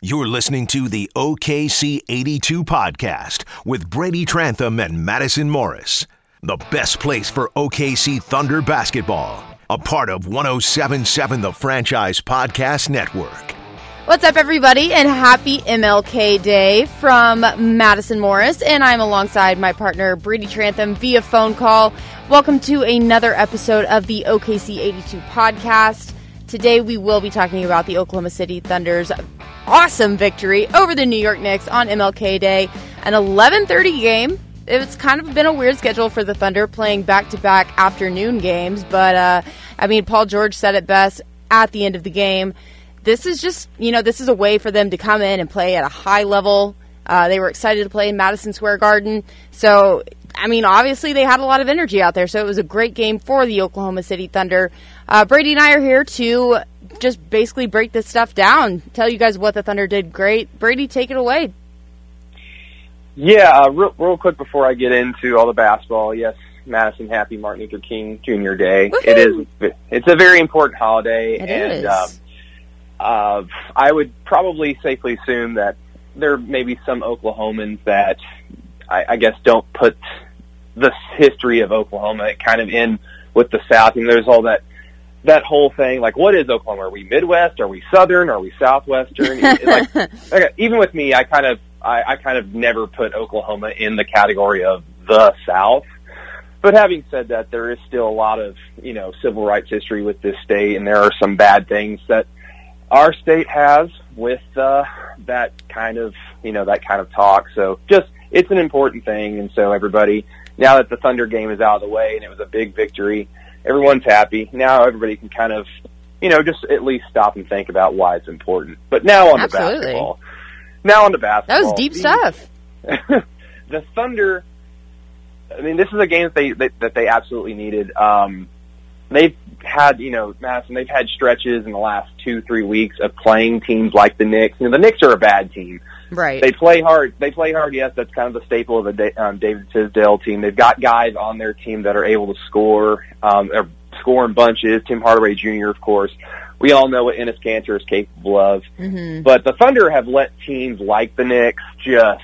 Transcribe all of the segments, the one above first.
You're listening to the OKC 82 podcast with Brady Trantham and Madison Morris. The best place for OKC Thunder basketball. A part of 1077 The Franchise Podcast Network. What's up, everybody, and happy MLK Day from Madison Morris. And I'm alongside my partner, Brady Trantham, via phone call. Welcome to another episode of the OKC 82 podcast. Today, we will be talking about the Oklahoma City Thunder's awesome victory over the New York Knicks on MLK Day, an 11:30 game. It's kind of been a weird schedule for the Thunder playing back-to-back afternoon games, but uh, I mean, Paul George said it best at the end of the game. This is just, you know, this is a way for them to come in and play at a high level. Uh, they were excited to play in Madison Square Garden, so I mean, obviously they had a lot of energy out there, so it was a great game for the Oklahoma City Thunder. Uh, Brady and I are here to just basically break this stuff down, tell you guys what the Thunder did great. Brady, take it away. Yeah, uh, real, real quick before I get into all the basketball, yes, Madison, happy Martin Luther King Jr. Day. Woo-hoo! It is. It's a very important holiday, It and. Um, uh, I would probably safely assume that there may be some Oklahomans that I, I guess don't put the history of Oklahoma kind of in with the South. And there's all that that whole thing like, what is Oklahoma? Are we Midwest? Are we Southern? Are we Southwestern? It's like, okay, even with me, I kind of I, I kind of never put Oklahoma in the category of the South. But having said that, there is still a lot of you know civil rights history with this state, and there are some bad things that our state has with uh, that kind of you know that kind of talk. So just it's an important thing, and so everybody now that the Thunder game is out of the way and it was a big victory, everyone's happy. Now everybody can kind of you know just at least stop and think about why it's important. But now on Absolutely. to basketball. Now on the basketball. That was deep The- stuff. the Thunder. I mean, this is a game that they that, that they absolutely needed. Um, they've had, you know, Madison. They've had stretches in the last two, three weeks of playing teams like the Knicks. You know, the Knicks are a bad team. Right. They play hard. They play hard. Yes, that's kind of the staple of the Da- um, David Fizdale team. They've got guys on their team that are able to score, um, or score in bunches. Tim Hardaway Jr., of course. We all know what Enes Kanter is capable of. hmm But the Thunder have let teams like the Knicks just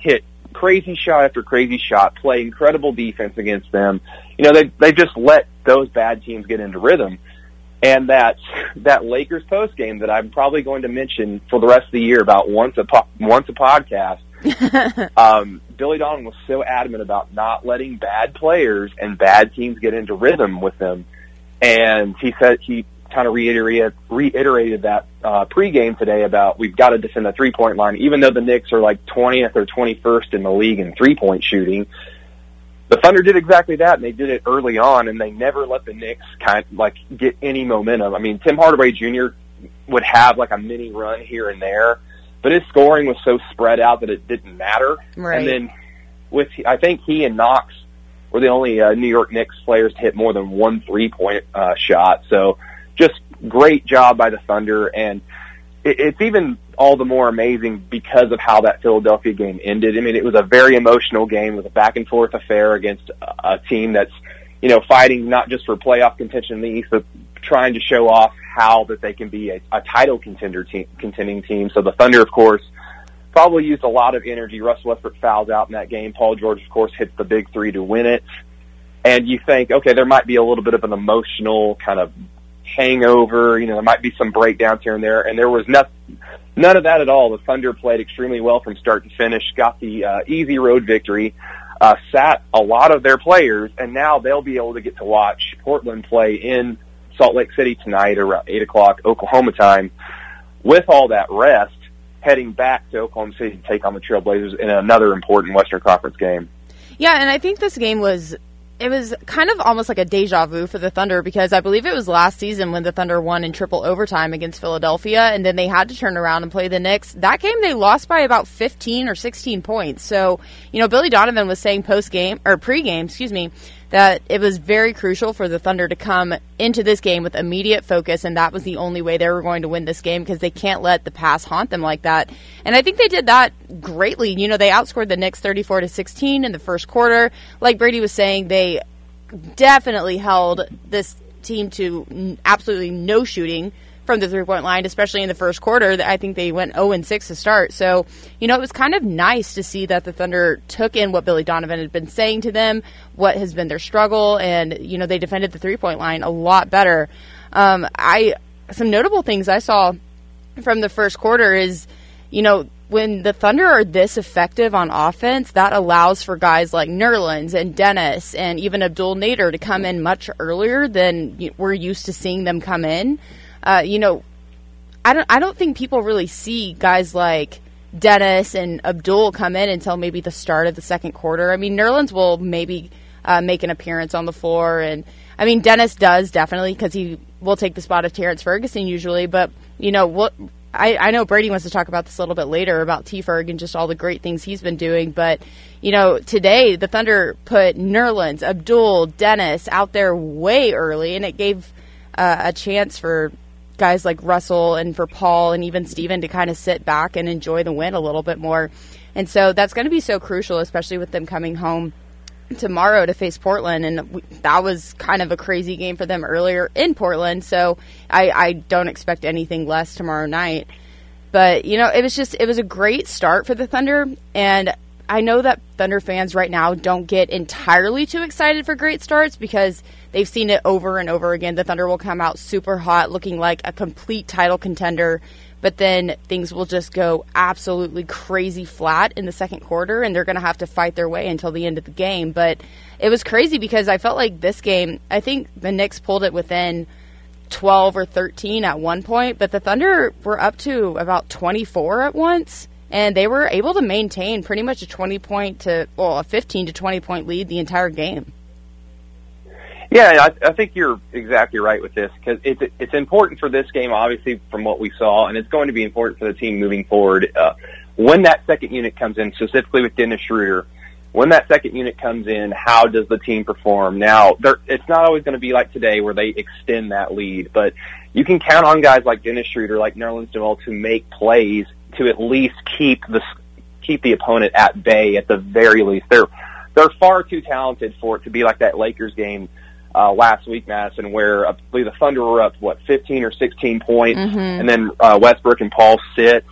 hit crazy shot after crazy shot, play incredible defense against them. You know, they they just let those bad teams get into rhythm. And that that Lakers post game that I'm probably going to mention for the rest of the year about once a po- once a podcast. um, Billy Donovan was so adamant about not letting bad players and bad teams get into rhythm with them, and he said he kind of reiterated reiterated that uh, pregame today about we've got to defend the three point line, even though the Knicks are like 20th or 21st in the league in three point shooting. The Thunder did exactly that, and they did it early on, and they never let the Knicks kind of like get any momentum. I mean, Tim Hardaway Jr. would have like a mini run here and there, but his scoring was so spread out that it didn't matter. Right. And then with I think he and Knox were the only uh, New York Knicks players to hit more than one three point uh, shot. So just great job by the Thunder, and it, it's even all the more amazing because of how that Philadelphia game ended. I mean, it was a very emotional game with a back and forth affair against a, team that's you know fighting not just for playoff contention in the East, but trying to show off how that they can be a, a title contender team, contending team. So the Thunder, of course, probably used a lot of energy. Russ Westbrook fouls out in that game. Paul George, of course, hits the big three to win it. And you think, okay, there might be a little bit of an emotional kind of hangover. You know, there might be some breakdowns here and there. And there was no, none of that at all. The Thunder played extremely well from start to finish, got the uh, easy road victory, uh, sat a lot of their players, and now they'll be able to get to watch Portland play in Salt Lake City tonight around 8 o'clock Oklahoma time with all that rest heading back to Oklahoma City to take on the Trailblazers in another important Western Conference game. Yeah, and I think this game was it was kind of almost like a deja vu for the Thunder because I believe it was last season when the Thunder won in triple overtime against Philadelphia, and then they had to turn around and play the Knicks. That game they lost by about fifteen or sixteen points. So you know, Billy Donovan was saying post game or pre game, excuse me, that it was very crucial for the Thunder to come into this game with immediate focus, and that was the only way they were going to win this game because they can't let the pass haunt them like that. And I think they did that greatly. You know, they outscored the Knicks 34 to 16 in the first quarter. Like Brady was saying, they definitely held this team to absolutely no shooting from the three point line, especially in the first quarter. I think they went 0 and 6 to start. So, you know, it was kind of nice to see that the Thunder took in what Billy Donovan had been saying to them, what has been their struggle, and, you know, they defended the three point line a lot better. Um, I, some notable things I saw from the first quarter is, you know, when the Thunder are this effective on offense, that allows for guys like Nerlens and Dennis and even Abdul Nader to come in much earlier than we're used to seeing them come in. Uh, you know, I don't I don't think people really see guys like Dennis and Abdul come in until maybe the start of the second quarter. I mean, Nerlens will maybe uh, make an appearance on the floor, and I mean Dennis does definitely because he will take the spot of Terrence Ferguson usually. But you know, what I, I know Brady wants to talk about this a little bit later about T Ferg and just all the great things he's been doing. But, you know, today the Thunder put Nerlens, Abdul, Dennis out there way early, and it gave uh, a chance for guys like Russell and for Paul and even Steven to kind of sit back and enjoy the win a little bit more. And so that's going to be so crucial, especially with them coming home tomorrow to face Portland, and we, that was kind of a crazy game for them earlier in Portland. So I, I don't expect anything less tomorrow night. But you know, it was just it was a great start for the Thunder, and I know that Thunder fans right now don't get entirely too excited for great starts because they've seen it over and over again. The Thunder will come out super hot, looking like a complete title contender, but then things will just go absolutely crazy flat in the second quarter and they're going to have to fight their way until the end of the game. But it was crazy because i felt like this game i think the knicks pulled it within 12 or 13 at one point but the thunder were up to about 24 at once and they were able to maintain pretty much a 20 point to well a 15 to 20 point lead the entire game yeah, I, I think you're exactly right with this because it's it's important for this game, obviously, from what we saw, and it's going to be important for the team moving forward. Uh, when that second unit comes in, specifically with Dennis Schroeder, when that second unit comes in, how does the team perform? Now, it's not always going to be like today where they extend that lead, but you can count on guys like Dennis Schroeder, like Nerlens Noel, to make plays to at least keep the keep the opponent at bay at the very least. They're they're far too talented for it to be like that Lakers game uh, last week, Madison, where I believe the Thunder were up what 15 or 16 points, mm-hmm. and then uh, Westbrook and Paul sit,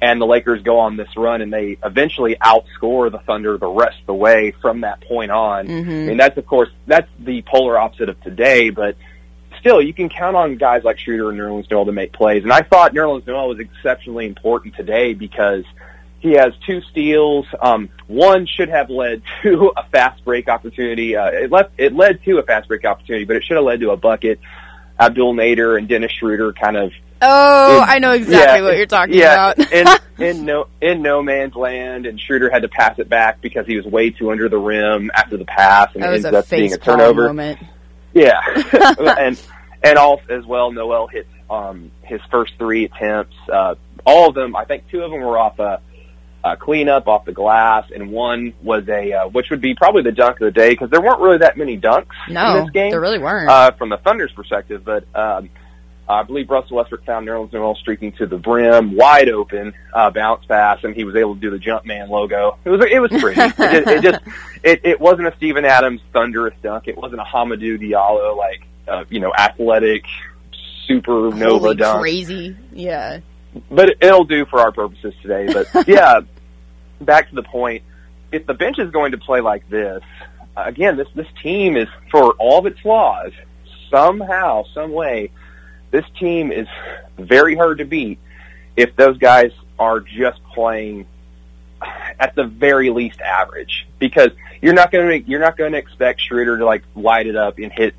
and the Lakers go on this run, and they eventually outscore the Thunder the rest of the way from that point on. Mm-hmm. I mean, that's of course that's the polar opposite of today, but still, you can count on guys like Schroeder and Nerlens Noel to make plays. And I thought Nerlens Noel was exceptionally important today because he has two steals. Um, one should have led to a fast break opportunity. Uh, it left it led to a fast break opportunity, but it should have led to a bucket. Abdul Nader and Dennis Schroeder kind of. Oh, in, I know exactly yeah, what you're talking yeah, about. in, in no in no man's land, and Schroeder had to pass it back because he was way too under the rim after the pass, and that it ended up being a turnover. Moment. Yeah, and and all as well. Noel hit um, his first three attempts. Uh, all of them, I think, two of them were off a uh, cleanup off the glass, and one was a uh, which would be probably the dunk of the day because there weren't really that many dunks no, in this game. there really weren't uh, from the Thunder's perspective. But um, I believe Russell Westbrook found Nerlens Noel streaking to the brim, wide open, uh, bounce pass, and he was able to do the jump man logo. It was it was pretty. it, just, it just it, it wasn't a Steven Adams thunderous dunk. It wasn't a Hamidou Diallo like uh, you know athletic supernova Holy dunk. Crazy, yeah but it'll do for our purposes today. But yeah, back to the point. If the bench is going to play like this, again, this this team is for all of its flaws. Somehow, some way, this team is very hard to beat if those guys are just playing at the very least average. Because you're not going to you're not going to expect Schroeder to like light it up and hit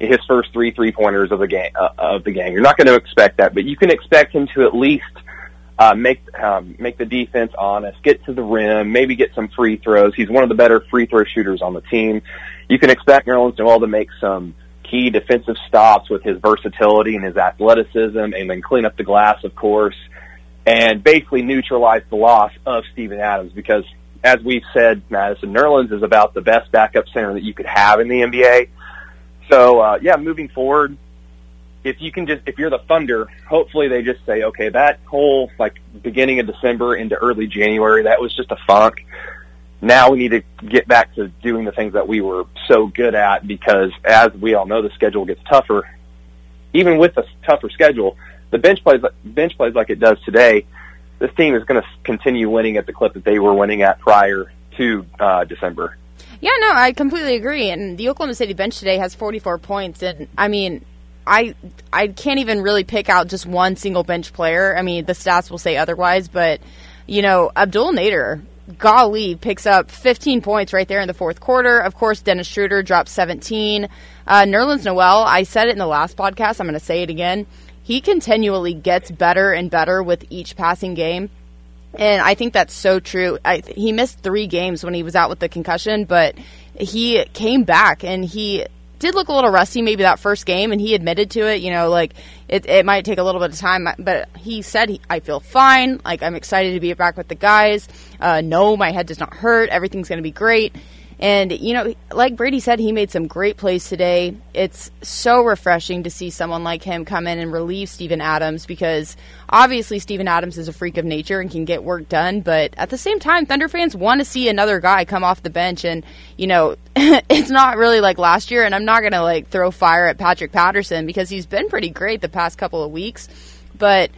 his first three three pointers of the game uh, of the game. You're not going to expect that, but you can expect him to at least uh, make um, make the defense honest, get to the rim, maybe get some free throws. He's one of the better free throw shooters on the team. You can expect Nerlens Noel to make some key defensive stops with his versatility and his athleticism, and then clean up the glass, of course, and basically neutralize the loss of Steven Adams because. As we've said, Madison Nerlens is about the best backup center that you could have in the NBA so uh, yeah, moving forward, if you can just if you're the funder, hopefully they just say, okay, that whole like beginning of December into early January, that was just a funk. Now we need to get back to doing the things that we were so good at because as we all know, the schedule gets tougher. Even with a tougher schedule, the bench plays bench plays like it does today, this team is going to continue winning at the clip that they were winning at prior to uh, December. Yeah, no, I completely agree. And the Oklahoma City bench today has 44 points, and I mean, I I can't even really pick out just one single bench player. I mean, the stats will say otherwise, but you know, Abdul Nader, golly, picks up 15 points right there in the fourth quarter. Of course, Dennis Schroeder drops 17. Uh, Nerlens Noel, I said it in the last podcast. I'm going to say it again. He continually gets better and better with each passing game. And I think that's so true. I, he missed three games when he was out with the concussion, but he came back and he did look a little rusty maybe that first game, and he admitted to it. You know, like it, it might take a little bit of time, but he said, I feel fine. Like, I'm excited to be back with the guys. Uh, no, my head does not hurt. Everything's going to be great. And, you know, like Brady said, he made some great plays today. It's so refreshing to see someone like him come in and relieve Steven Adams because obviously Steven Adams is a freak of nature and can get work done. But at the same time, Thunder fans want to see another guy come off the bench. And, you know, it's not really like last year. And I'm not going to like throw fire at Patrick Patterson because he's been pretty great the past couple of weeks. But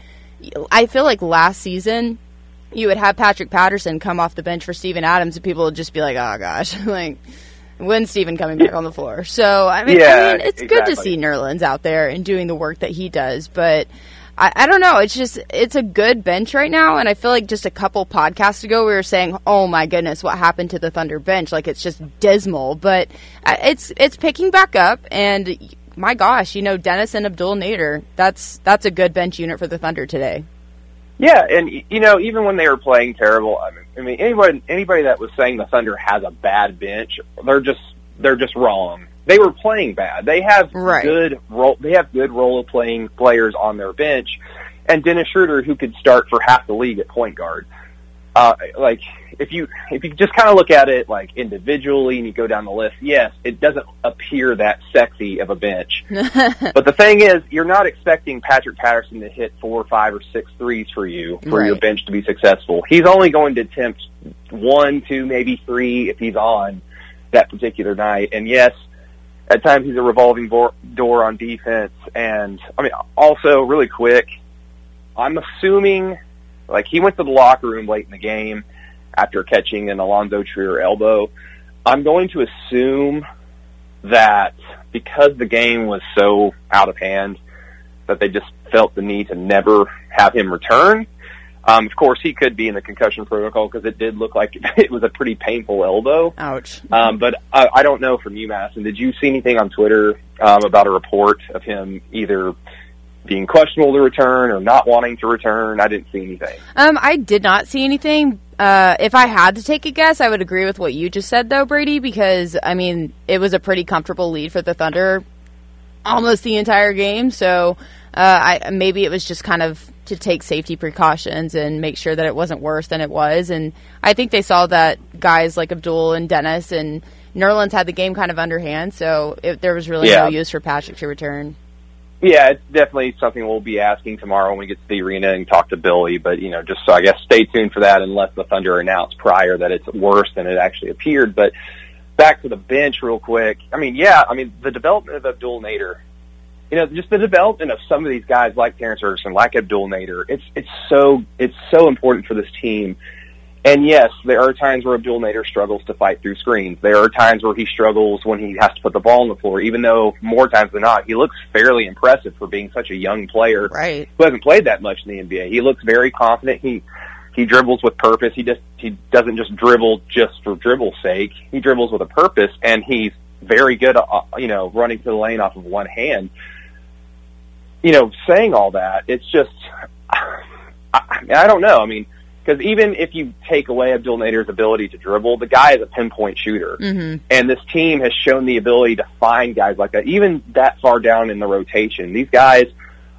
I feel like last season, you would have Patrick Patterson come off the bench for Steven Adams, and people would just be like, "Oh gosh, like." When's Steven coming back on the floor? So I mean, yeah, I mean it's exactly. good to see Nerlens out there and doing the work that he does, but I, I, don't know. It's just it's a good bench right now, and I feel like just a couple podcasts ago we were saying, "Oh my goodness, what happened to the Thunder bench?" Like it's just dismal, but uh, it's it's picking back up, and my gosh, you know Dennis and Abdul Nader, that's that's a good bench unit for the Thunder today. Yeah, and you know, even when they were playing terrible, I mean, I mean, anybody anybody that was saying the Thunder has a bad bench, they're just they're just wrong. They were playing bad. They have right. good role. They have good role playing players on their bench, and Dennis Schroeder, who could start for half the league at point guard. Uh, like if you if you just kind of look at it like individually and you go down the list, yes, it doesn't appear that sexy of a bench. but the thing is, you're not expecting Patrick Patterson to hit four, or five, or six threes for you for right. your bench to be successful. He's only going to attempt one, two, maybe three if he's on that particular night. And yes, at times he's a revolving door on defense. And I mean, also really quick, I'm assuming like he went to the locker room late in the game after catching an Alonzo Trier elbow. I'm going to assume that because the game was so out of hand that they just felt the need to never have him return. Um, of course, he could be in the concussion protocol because it did look like it was a pretty painful elbow. Ouch. Um, but I, I don't know from you, Madison. Did you see anything on Twitter um, about a report of him either being questionable to return or not wanting to return. I didn't see anything. Um, I did not see anything. Uh, if I had to take a guess, I would agree with what you just said, though, Brady, because I mean it was a pretty comfortable lead for the Thunder almost the entire game. So uh, I maybe it was just kind of to take safety precautions and make sure that it wasn't worse than it was. And I think they saw that guys like Abdul and Dennis and Nerlens had the game kind of underhand, so it, there was really Yeah. no use for Patrick to return. Yeah, it's definitely something we'll be asking tomorrow when we get to the arena and talk to Billy. But you know, just so I guess stay tuned for that unless the Thunder announce prior that it's worse than it actually appeared. But back to the bench real quick. I mean, yeah, I mean the development of Abdul Nader. You know, just the development of some of these guys like Terrence Ferguson, like Abdul Nader. It's it's so it's so important for this team. And yes, there are times where Abdul Nader struggles to fight through screens. There are times where he struggles when he has to put the ball on the floor, even though more times than not, he looks fairly impressive for being such a young player Right. who hasn't played that much in the NBA. He looks very confident. He he dribbles with purpose. He just he doesn't just dribble just for dribble's sake. He dribbles with a purpose, and he's very good. Uh, you know, running to the lane off of one hand. You know, saying all that, it's just I, I don't know. I mean, because even if you take away Abdul Nader's ability to dribble, the guy is a pinpoint shooter. Mm-hmm. And this team has shown the ability to find guys like that, even that far down in the rotation. These guys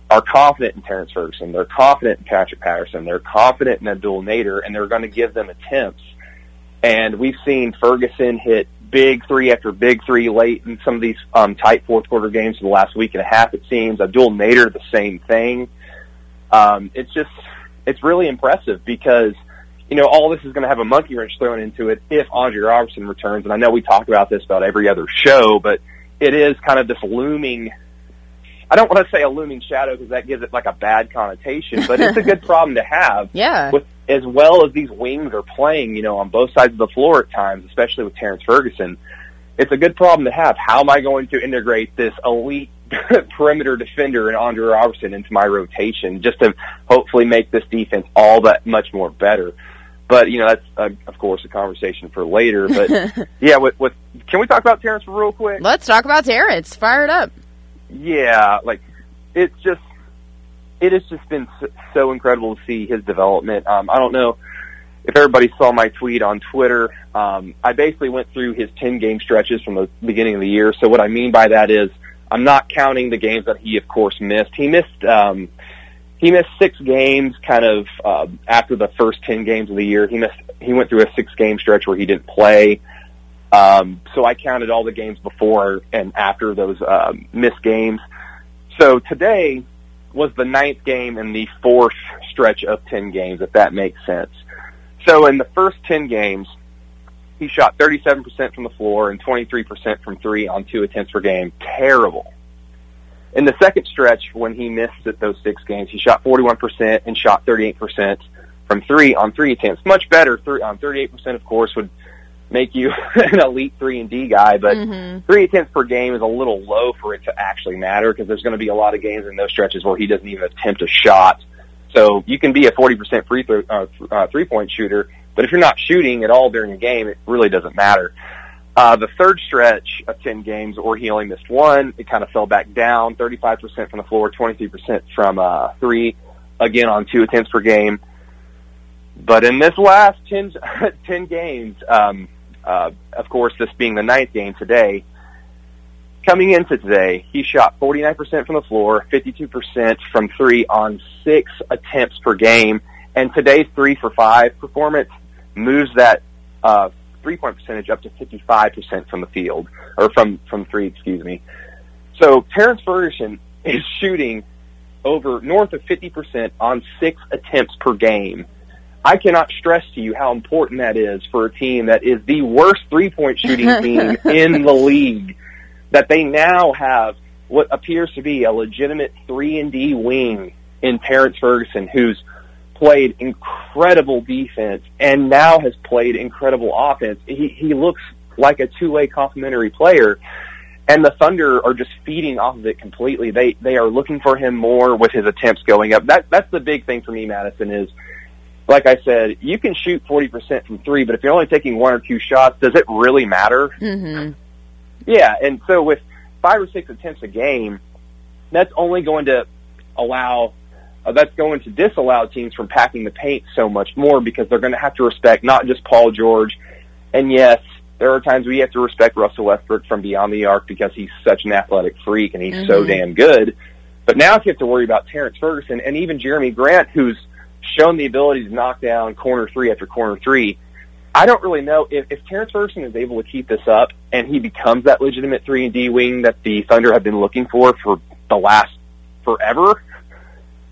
are confident in Terrence Ferguson. They're confident in Patrick Patterson. They're confident in Abdul Nader, and they're going to give them attempts. And we've seen Ferguson hit big three after big three late in some of these um, tight fourth quarter games for the last week and a half. It seems Abdul Nader the same thing. Um, it's just it's really impressive because you know all this is going to have a monkey wrench thrown into it if Andre Roberson returns. And I know we talk about this about every other show, but it is kind of this looming I don't want to say a looming shadow because that gives it like a bad connotation, but it's a good problem to have. Yeah. With as well as these wings are playing, you know, on both sides of the floor at times, especially with Terrence Ferguson, it's a good problem to have. How am I going to integrate this elite perimeter defender and Andre Roberson into my rotation just to hopefully make this defense all that much more better? But you know that's uh, of course a conversation for later. But yeah, with, with can we talk about Terrence real quick? Let's talk about Terrence. Fire it up. Yeah, like it's just it has just been so incredible to see his development. Um, I don't know if everybody saw my tweet on Twitter. Um, I basically went through his 10 game stretches from the beginning of the year. So what I mean by that is I'm not counting the games that he, of course, missed. He missed um, he missed six games kind of uh, after the first ten games of the year. He missed he went through a six game stretch where he didn't play. Um, so I counted all the games before and after those um, missed games. So today was the ninth game in the fourth stretch of ten games, if that makes sense. So in the first ten games, he shot 37% from the floor and 23% from three on two attempts per game. Terrible. In the second stretch, when he missed at those six games, he shot 41% and shot 38% from three on three attempts. Much better. Three, um, 38%, of course, would make you an elite three and D guy, but mm-hmm. three attempts per game is a little low for it to actually matter because there's going to be a lot of games in those stretches where he doesn't even attempt a shot. So you can be a 40% free throw, uh, uh, three point shooter, but if you're not shooting at all during a game, it really doesn't matter. Uh, the third stretch of 10 games, or he only missed one. It kind of fell back down, 35% from the floor, 23% from uh, three, again on two attempts per game. But in this last 10, 10 games, um, uh, of course, this being the ninth game today, coming into today, he shot 49% from the floor, 52% from three on six attempts per game. And today's three for five performance moves that uh, three point percentage up to 55% from the field, or from, from three, excuse me. So Terrence Ferguson is shooting over north of 50% on six attempts per game. I cannot stress to you how important that is for a team that is the worst three point shooting team in the league. That they now have what appears to be a legitimate three and D wing in Terrence Ferguson, who's played incredible defense and now has played incredible offense. He he looks like a two way complementary player. And the Thunder are just feeding off of it completely. They they are looking for him more with his attempts going up. That that's the big thing for me, Madison, is like I said, you can shoot forty percent from three, but if you're only taking one or two shots, does it really matter? Mm-hmm. Yeah, and so with five or six attempts a game, that's only going to allow uh, that's going to disallow teams from packing the paint so much more because they're going to have to respect not just Paul George. And yes, there are times we have to respect Russell Westbrook from beyond the arc because he's such an athletic freak and he's mm-hmm. so damn good. But now you have to worry about Terrence Ferguson and even Jerami Grant, who's shown the ability to knock down corner three after corner three. I don't really know if, if Terrence Ferguson is able to keep this up and he becomes that legitimate three and D wing that the Thunder have been looking for for the last forever.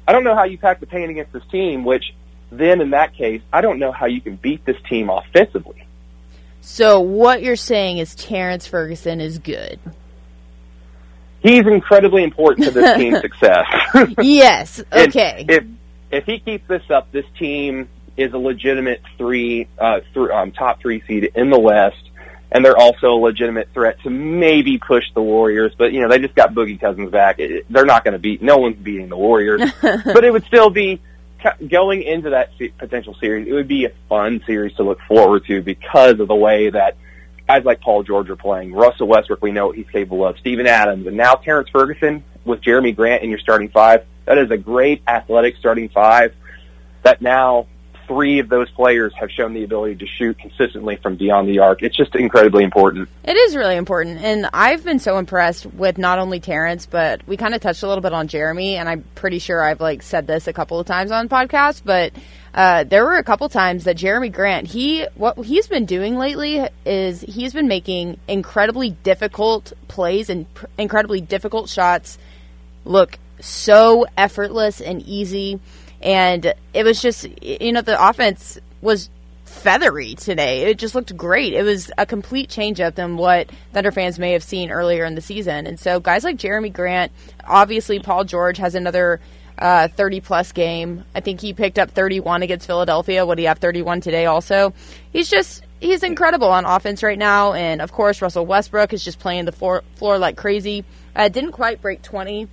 I don't know how you pack the paint against this team, which then in that case, I don't know how you can beat this team offensively. So what you're saying is Terrence Ferguson is good. He's incredibly important to this team's success. yes. Okay. if if he keeps this up, this team is a legitimate three, uh, th- um, top three seed in the West and they're also a legitimate threat to maybe push the Warriors. But you know, they just got Boogie Cousins back. It, they're not going to beat. No one's beating the Warriors, but it would still be going into that potential series. It would be a fun series to look forward to because of the way that guys like Paul George are playing. Russell Westbrook, we know what he's capable of. Steven Adams, and now Terrence Ferguson with Jerami Grant in your starting five. That is a great athletic starting five. That now three of those players have shown the ability to shoot consistently from beyond the arc. It's just incredibly important. It is really important. And I've been so impressed with not only Terrence, but we kind of touched a little bit on Jerami. and I'm pretty sure I've like said this a couple of times on podcasts, but uh, there were a couple times that Jerami Grant, he what he's been doing lately is he's been making incredibly difficult plays and pr- incredibly difficult shots look so effortless and easy and it was just you know the offense was feathery today. It just looked great. It was a complete change up than what Thunder fans may have seen earlier in the season. And so guys like Jerami Grant, obviously Paul George has another uh, 30 plus game. I think he picked up 31 against Philadelphia. Would he have 31 today also? He's just he's incredible on offense right now. And of course, Russell Westbrook is just playing the floor, floor like crazy. Uh, didn't quite break 20.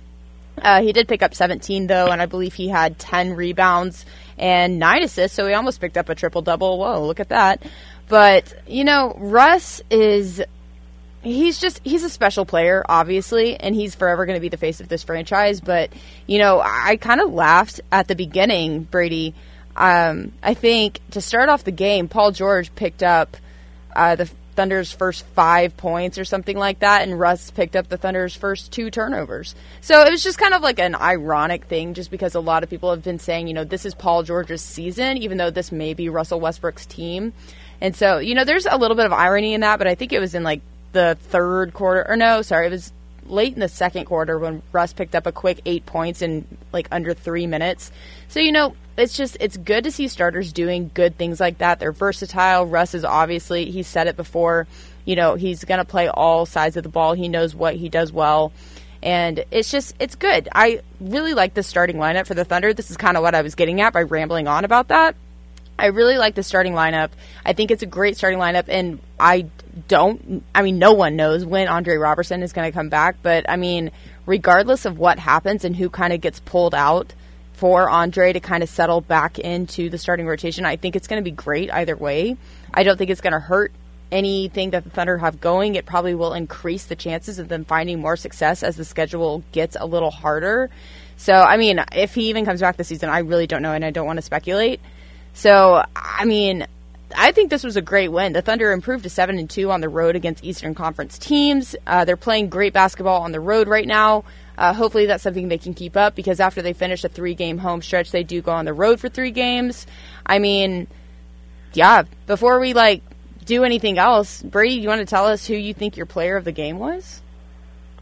Uh, he did pick up 17 though, and I believe he had 10 rebounds and nine assists, so he almost picked up a triple double. Whoa, look at that! But you know, Russ is he's just he's a special player obviously and he's forever going to be the face of this franchise but you know i kind of laughed at the beginning brady um, i think to start off the game paul george picked up uh, the Thunder's first five points or something like that, and Russ picked up the Thunder's first two turnovers. So it was just kind of like an ironic thing, just because a lot of people have been saying, you know, this is Paul George's season, even though this may be Russell Westbrook's team. And so, you know, there's a little bit of irony in that, but I think it was in like the third quarter, or no, sorry, it was late in the second quarter when Russ picked up a quick eight points in like under three minutes. So, you know, it's just it's good to see starters doing good things like that. They're versatile. Russ is obviously he said it before. You know he's going to play all sides of the ball. He knows what he does well, and it's just it's good. I really like the starting lineup for the Thunder. This is kind of what I was getting at by rambling on about that. I really like the starting lineup. I think it's a great starting lineup, and I don't. I mean, no one knows when Andre Roberson is going to come back, but I mean, regardless of what happens and who kind of gets pulled out for Andre to kind of settle back into the starting rotation. I think it's going to be great either way. I don't think it's going to hurt anything that the Thunder have going. It probably will increase the chances of them finding more success as the schedule gets a little harder. So, I mean, if he even comes back this season, I really don't know, and I don't want to speculate. So, I mean, I think this was a great win. The Thunder improved to seven and two on the road against Eastern Conference teams. Uh, they're playing great basketball on the road right now. Uh, hopefully, that's something they can keep up because after they finish a three game home stretch, they do go on the road for three games. I mean, yeah, before we like do anything else, Brady, you want to tell us who you think your player of the game was?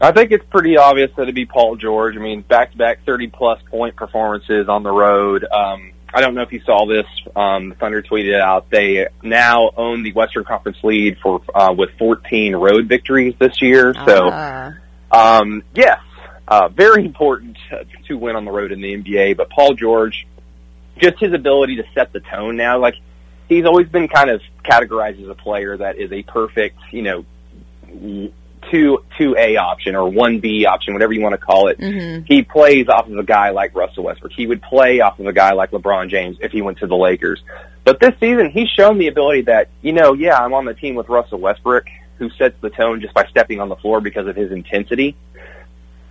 I think it's pretty obvious that it'd be Paul George. I mean, back to back 30 plus point performances on the road. Um, I don't know if you saw this. Um, Thunder tweeted out they now own the Western Conference lead for uh, with 14 road victories this year. So, uh. um, yes, uh, very important to win on the road in the NBA. But Paul George, just his ability to set the tone now, like he's always been kind of categorized as a player that is a perfect, you know, two two A option or one B option, whatever you want to call it. Mm-hmm. He plays off of a guy like Russell Westbrook. He would play off of a guy like LeBron James if he went to the Lakers. But this season, he's shown the ability that you know, yeah, I'm on the team with Russell Westbrook, who sets the tone just by stepping on the floor because of his intensity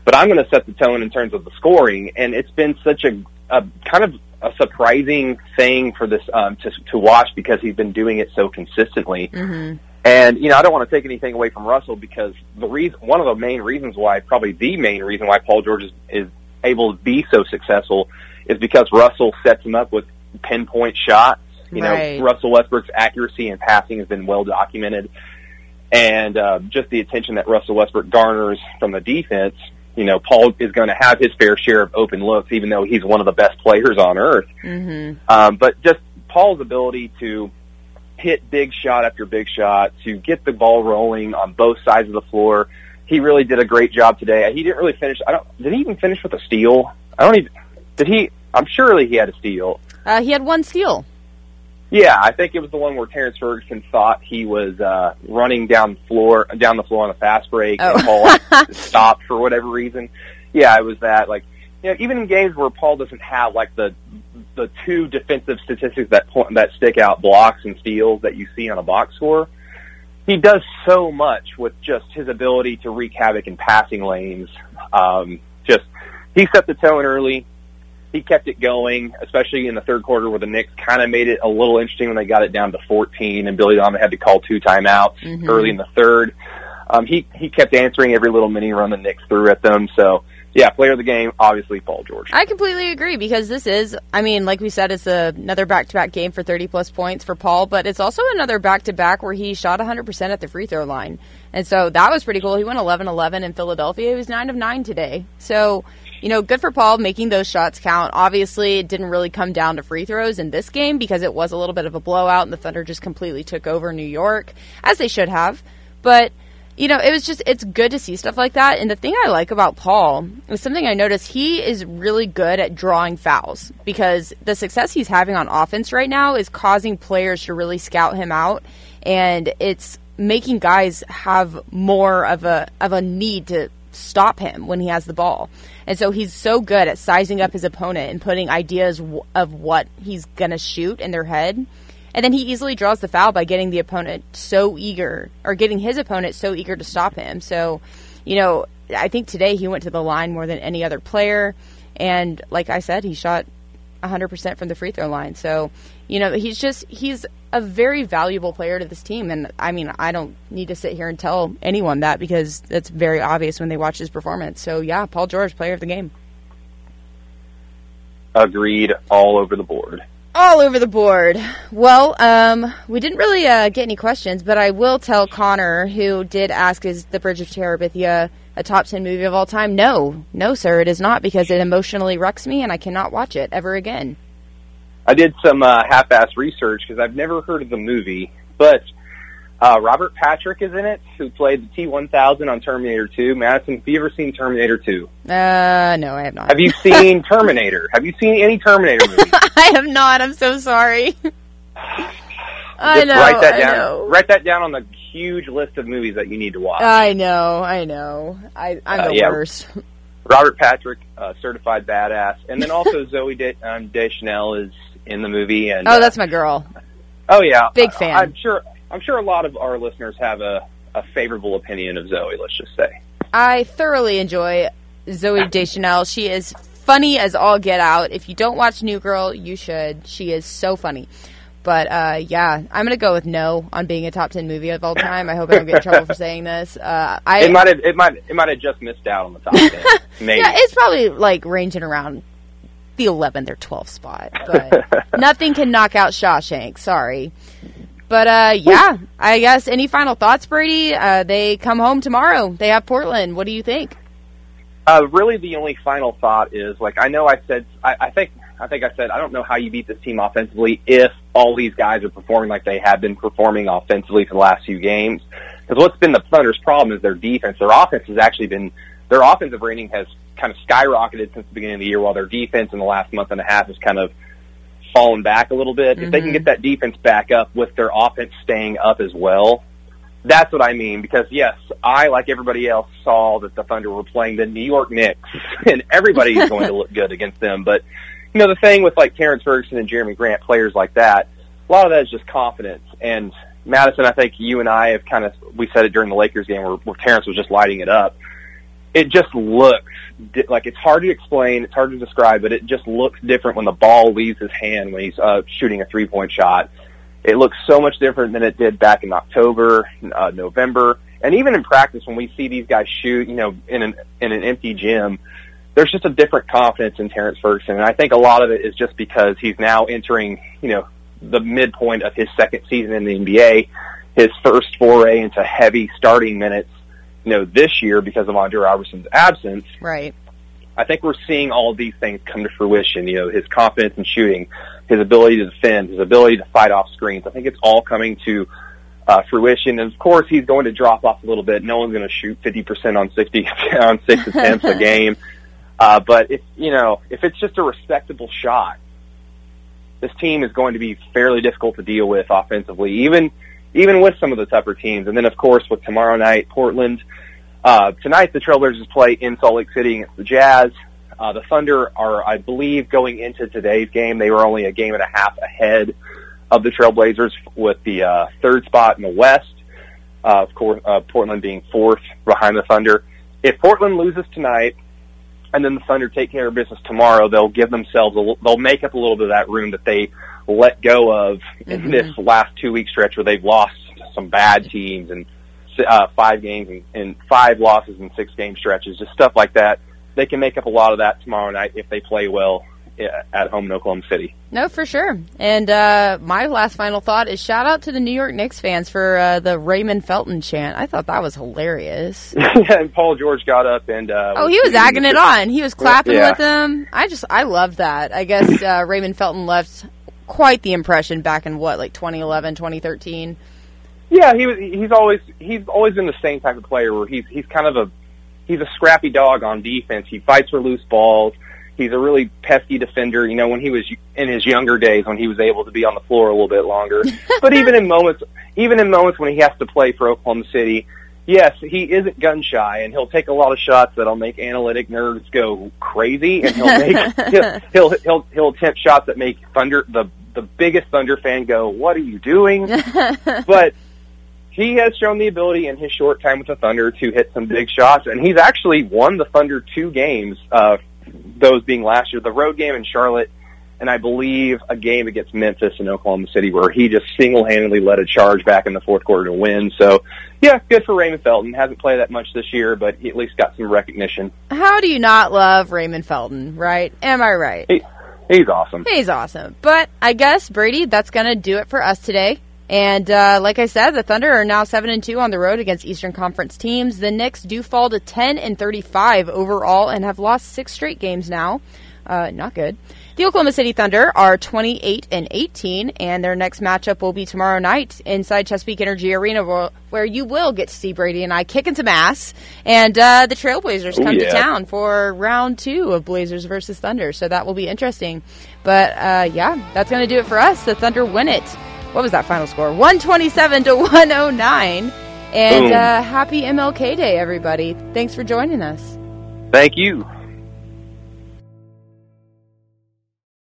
but I'm going to set the tone in terms of the scoring. And it's been such a, a kind of a surprising thing for this um, to to watch because he's been doing it so consistently. Mm-hmm. And you know, I don't want to take anything away from Russell because the reason, one of the main reasons why, probably the main reason why Paul George is, is able to be so successful is because Russell sets him up with pinpoint shots. You right. know, Russell Westbrook's accuracy and passing has been well documented, and uh, just the attention that Russell Westbrook garners from the defense you know, Paul is going to have his fair share of open looks, even though he's one of the best players on earth. Mm-hmm. Um, but just Paul's ability to hit big shot after big shot, to get the ball rolling on both sides of the floor. He really did a great job today. He didn't really finish. I don't. Did he even finish with a steal? I don't even. Did he? I'm surely he had a steal. Uh, he had one steal. Yeah, I think it was the one where Terrence Ferguson thought he was uh, running down the floor down the floor on a fast break oh. and Paul stopped for whatever reason. Yeah, it was that. Like, you know, even in games where Paul doesn't have like the the two defensive statistics that point, that stick out, blocks and steals that you see on a box score, he does so much with just his ability to wreak havoc in passing lanes. Um, just he set the tone early he kept it going, especially in the third quarter where the Knicks kind of made it a little interesting when they got it down to 14 and Billy Donovan had to call two timeouts mm-hmm. early in the third. Um, he, he kept answering every little mini run the Knicks threw at them. So, yeah, player of the game, obviously Paul George. I completely agree because this is, I mean, like we said, it's a, another back to back game for 30 plus points for Paul, but it's also another back to back where he shot 100% at the free throw line. And so that was pretty cool. He went 11 11 in Philadelphia. He was 9 of 9 today. So, you know, good for Paul making those shots count. Obviously, it didn't really come down to free throws in this game because it was a little bit of a blowout and the Thunder just completely took over New York, as they should have. But you know, it was just it's good to see stuff like that. And the thing I like about Paul is something I noticed he is really good at drawing fouls because the success he's having on offense right now is causing players to really scout him out and it's making guys have more of a of a need to stop him when he has the ball. And so he's so good at sizing up his opponent and putting ideas of what he's going to shoot in their head and then he easily draws the foul by getting the opponent so eager, or getting his opponent so eager to stop him. So, you know, I think today he went to the line more than any other player. And like I said, he shot 100% from the free throw line. So, you know, he's just, he's a very valuable player to this team. And I mean, I don't need to sit here and tell anyone that because it's very obvious when they watch his performance. So, yeah, Paul George, player of the game. Agreed all over the board all over the board. Well, um, we didn't really uh, get any questions, but I will tell Connor, who did ask, "Is The Bridge of Terabithia a top ten movie of all time?" No, no, sir, it is not because it emotionally wrecks me, and I cannot watch it ever again. I did some uh, half-ass research because I've never heard of the movie, but uh, Robert Patrick is in it, who played the T-1000 on Terminator 2. Madison, have you ever seen Terminator 2? Uh, no, I have not. Have you seen Terminator? have you seen any Terminator movies? I have not. I'm so sorry. I know. Write that I down. know. Write that down on the huge list of movies that you need to watch. I know. I know. I, I'm Uh, the yeah. worst. Robert Patrick, uh, certified badass, and then also Zooey De- um, Deschanel is in the movie. And Oh, uh, that's my girl. oh yeah, big I- fan. I'm sure. I'm sure a lot of our listeners have a, a favorable opinion of Zooey. Let's just say. I thoroughly enjoy Zooey Deschanel. She is funny as all get out. If you don't watch New Girl, you should. She is so funny. But uh, yeah, I'm gonna go with no on being a top ten movie of all time. I hope I don't get in trouble for saying this. Uh, I It might have. It might. It might have just missed out on the top ten. Maybe. yeah, it's probably like ranging around the 11th or 12th spot, but nothing can knock out Shawshank. Sorry. But uh, yeah, I guess any final thoughts, Brady? Uh, they come home tomorrow. They have Portland. What do you think? Uh, really, the only final thought is like I know I said I, I think I think I said I don't know how you beat this team offensively if all these guys are performing like they have been performing offensively for the last few games. Because what's been the Thunder's problem is their defense. Their offense has actually been their offensive rating has kind of skyrocketed since the beginning of the year, while their defense in the last month and a half has kind of fallen back a little bit. If they can Mhm. get that defense back up with their offense staying up as well, that's what I mean. Because yes, I like everybody else saw that the Thunder were playing the New York Knicks, and everybody's going to look good against them. But you know, the thing with like Terrence Ferguson and Jerami Grant, players like that, a lot of that is just confidence. And Madison, I think you and I have kind of we said it during the Lakers game where, where Terrence was just lighting it up. It just looks di- like it's hard to explain, it's hard to describe, but it just looks different when the ball leaves his hand when he's uh, shooting a three point shot. It looks so much different than it did back in October, uh, November, and even in practice when we see these guys shoot, you know, in an in an empty gym. There's just a different confidence in Terrence Ferguson, and I think a lot of it is just because he's now entering, you know, the midpoint of his second season in the NBA, his first foray into heavy starting minutes, you know, this year because of Andre Roberson's absence. Right. I think we're seeing all these things come to fruition. You know, his confidence in shooting, his ability to defend, his ability to fight off screens. I think it's all coming to uh, fruition. And of course, he's going to drop off a little bit. No one's going to shoot 50% on 60 on six attempts a game. Uh, but if you know, if it's just a respectable shot, this team is going to be fairly difficult to deal with offensively, even even with some of the tougher teams. And then, of course, with tomorrow night, Portland. Uh, tonight, the Trailblazers play in Salt Lake City against the Jazz. Uh, the Thunder are, I believe, going into today's game. They were only a game and a half ahead of the Trailblazers with the uh, third spot in the West. Uh, of course, uh, Portland being fourth behind the Thunder. If Portland loses tonight, and then the Thunder take care of business tomorrow, they'll give themselves a, li- they'll make up a little bit of that room that they let go of in Mhm. this last two week stretch where they've lost some bad teams and uh, five games and, and five losses in six game stretches, just stuff like that. They can make up a lot of that tomorrow night if they play well at home in Oklahoma City. No, for sure. And uh, my last final thought is shout out to the New York Knicks fans for uh, the Raymond Felton chant. I thought that was hilarious. yeah, and Paul George got up and uh, oh, he was agging it on. He was clapping yeah. with them. I just I love that. I guess uh, Raymond Felton left quite the impression back in what like 2011, 2013. Yeah, he was. He's always he's always been the same type of player where he's he's kind of a he's a scrappy dog on defense. He fights for loose balls. He's a really pesky defender. You know, when he was in his younger days, when he was able to be on the floor a little bit longer. but even in moments, even in moments when he has to play for Oklahoma City, yes, he isn't gun shy, and he'll take a lot of shots that'll make analytic nerds go crazy, and he'll make he'll, he'll he'll he'll attempt shots that make Thunder the the biggest Thunder fan go, "What are you doing?" but he has shown the ability in his short time with the Thunder to hit some big shots, and he's actually won the Thunder two games. Uh, those being last year, the road game in Charlotte, and I believe a game against Memphis and Oklahoma City, where he just single-handedly led a charge back in the fourth quarter to win. So, yeah, good for Raymond Felton. Hasn't played that much this year, but he at least got some recognition. How do you not love Raymond Felton? Right? Am I right? He, he's awesome. He's awesome. But I guess Brady, that's going to do it for us today. And uh, like I said, the Thunder are now seven and two on the road against Eastern Conference teams. The Knicks do fall to ten and thirty-five overall and have lost six straight games now. Uh, not good. The Oklahoma City Thunder are 28 and 18, and their next matchup will be tomorrow night inside Chesapeake Energy Arena, where you will get to see Brady and I kicking some ass. And uh, the Trailblazers come yeah. to town for round two of Blazers versus Thunder, so that will be interesting. But uh, yeah, that's going to do it for us. The Thunder win it what was that final score? 127 to 109. And uh, happy MLK Day, everybody. Thanks for joining us. Thank you.